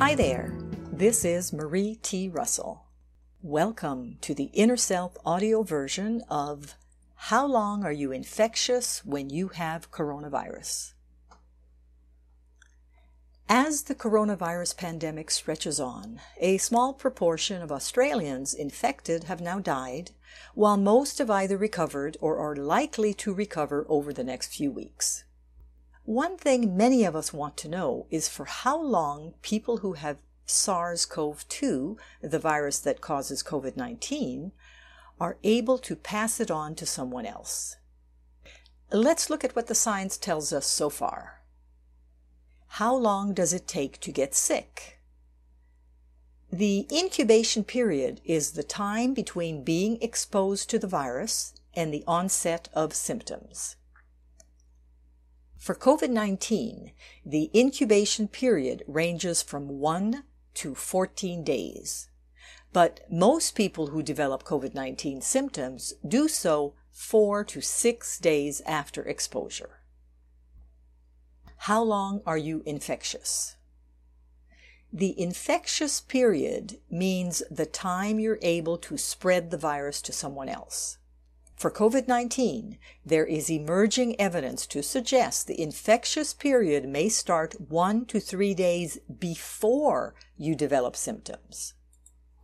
Hi there, this is Marie T. Russell. Welcome to the Inner Self audio version of How Long Are You Infectious When You Have Coronavirus? As the coronavirus pandemic stretches on, a small proportion of Australians infected have now died, while most have either recovered or are likely to recover over the next few weeks. One thing many of us want to know is for how long people who have SARS CoV 2, the virus that causes COVID 19, are able to pass it on to someone else. Let's look at what the science tells us so far. How long does it take to get sick? The incubation period is the time between being exposed to the virus and the onset of symptoms. For COVID 19, the incubation period ranges from 1 to 14 days. But most people who develop COVID 19 symptoms do so four to six days after exposure. How long are you infectious? The infectious period means the time you're able to spread the virus to someone else. For COVID 19, there is emerging evidence to suggest the infectious period may start one to three days before you develop symptoms.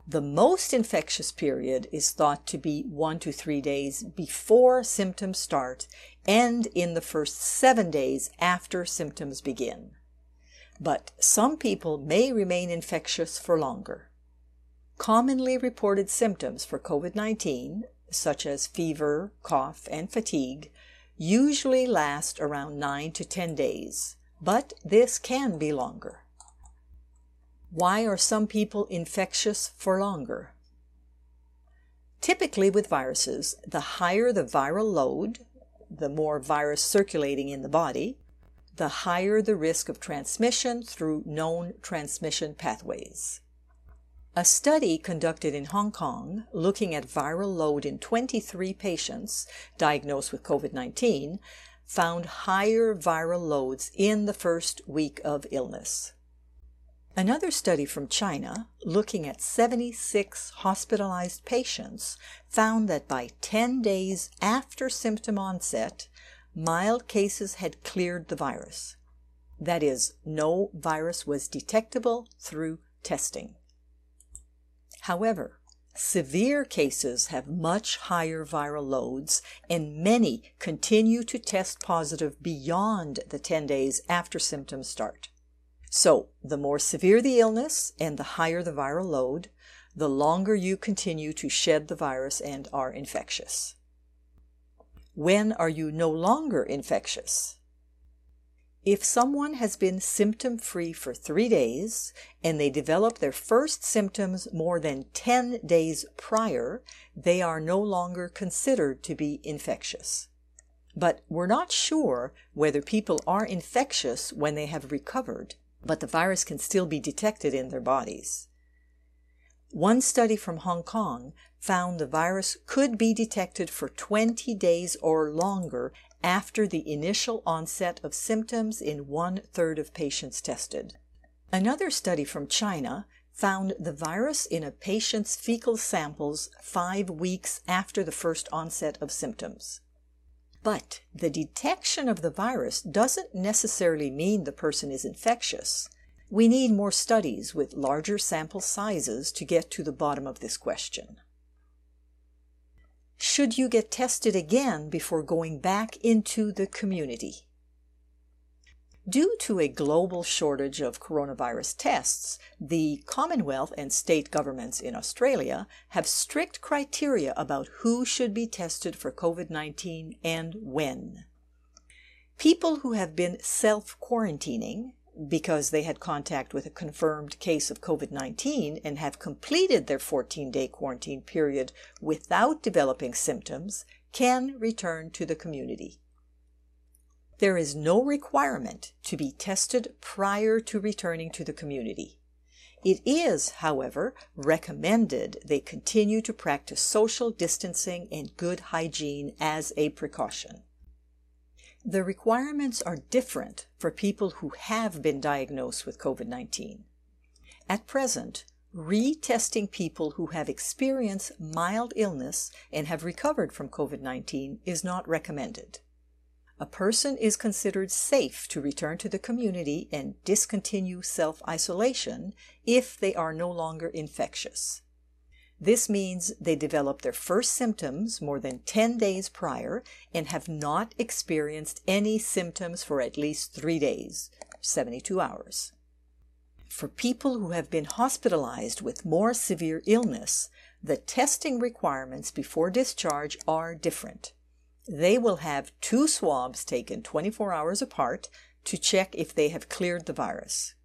The most infectious period is thought to be one to three days before symptoms start and in the first seven days after symptoms begin. But some people may remain infectious for longer. Commonly reported symptoms for COVID 19 such as fever, cough, and fatigue, usually last around 9 to 10 days, but this can be longer. Why are some people infectious for longer? Typically, with viruses, the higher the viral load, the more virus circulating in the body, the higher the risk of transmission through known transmission pathways. A study conducted in Hong Kong looking at viral load in 23 patients diagnosed with COVID 19 found higher viral loads in the first week of illness. Another study from China, looking at 76 hospitalized patients, found that by 10 days after symptom onset, mild cases had cleared the virus. That is, no virus was detectable through testing. However, severe cases have much higher viral loads, and many continue to test positive beyond the 10 days after symptoms start. So, the more severe the illness and the higher the viral load, the longer you continue to shed the virus and are infectious. When are you no longer infectious? If someone has been symptom free for three days and they develop their first symptoms more than 10 days prior, they are no longer considered to be infectious. But we're not sure whether people are infectious when they have recovered, but the virus can still be detected in their bodies. One study from Hong Kong found the virus could be detected for 20 days or longer after the initial onset of symptoms in one third of patients tested. Another study from China found the virus in a patient's fecal samples five weeks after the first onset of symptoms. But the detection of the virus doesn't necessarily mean the person is infectious. We need more studies with larger sample sizes to get to the bottom of this question should you get tested again before going back into the community? Due to a global shortage of coronavirus tests, the Commonwealth and state governments in Australia have strict criteria about who should be tested for COVID 19 and when. People who have been self quarantining because they had contact with a confirmed case of COVID 19 and have completed their 14 day quarantine period without developing symptoms can return to the community. There is no requirement to be tested prior to returning to the community. It is, however, recommended they continue to practice social distancing and good hygiene as a precaution. The requirements are different for people who have been diagnosed with COVID 19. At present, retesting people who have experienced mild illness and have recovered from COVID 19 is not recommended. A person is considered safe to return to the community and discontinue self isolation if they are no longer infectious. This means they develop their first symptoms more than 10 days prior and have not experienced any symptoms for at least three days, 72 hours. For people who have been hospitalized with more severe illness, the testing requirements before discharge are different. They will have two swabs taken 24 hours apart to check if they have cleared the virus.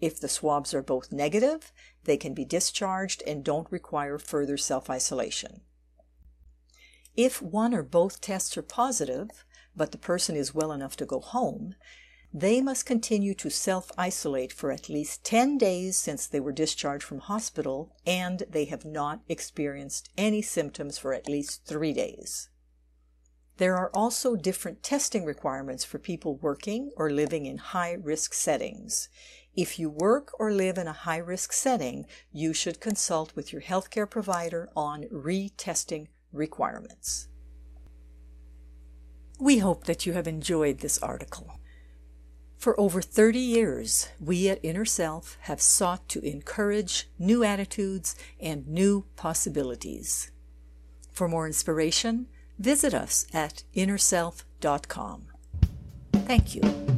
If the swabs are both negative, they can be discharged and don't require further self isolation. If one or both tests are positive, but the person is well enough to go home, they must continue to self isolate for at least 10 days since they were discharged from hospital and they have not experienced any symptoms for at least three days. There are also different testing requirements for people working or living in high risk settings. If you work or live in a high risk setting, you should consult with your healthcare provider on retesting requirements. We hope that you have enjoyed this article. For over 30 years, we at Inner Self have sought to encourage new attitudes and new possibilities. For more inspiration, visit us at innerself.com. Thank you.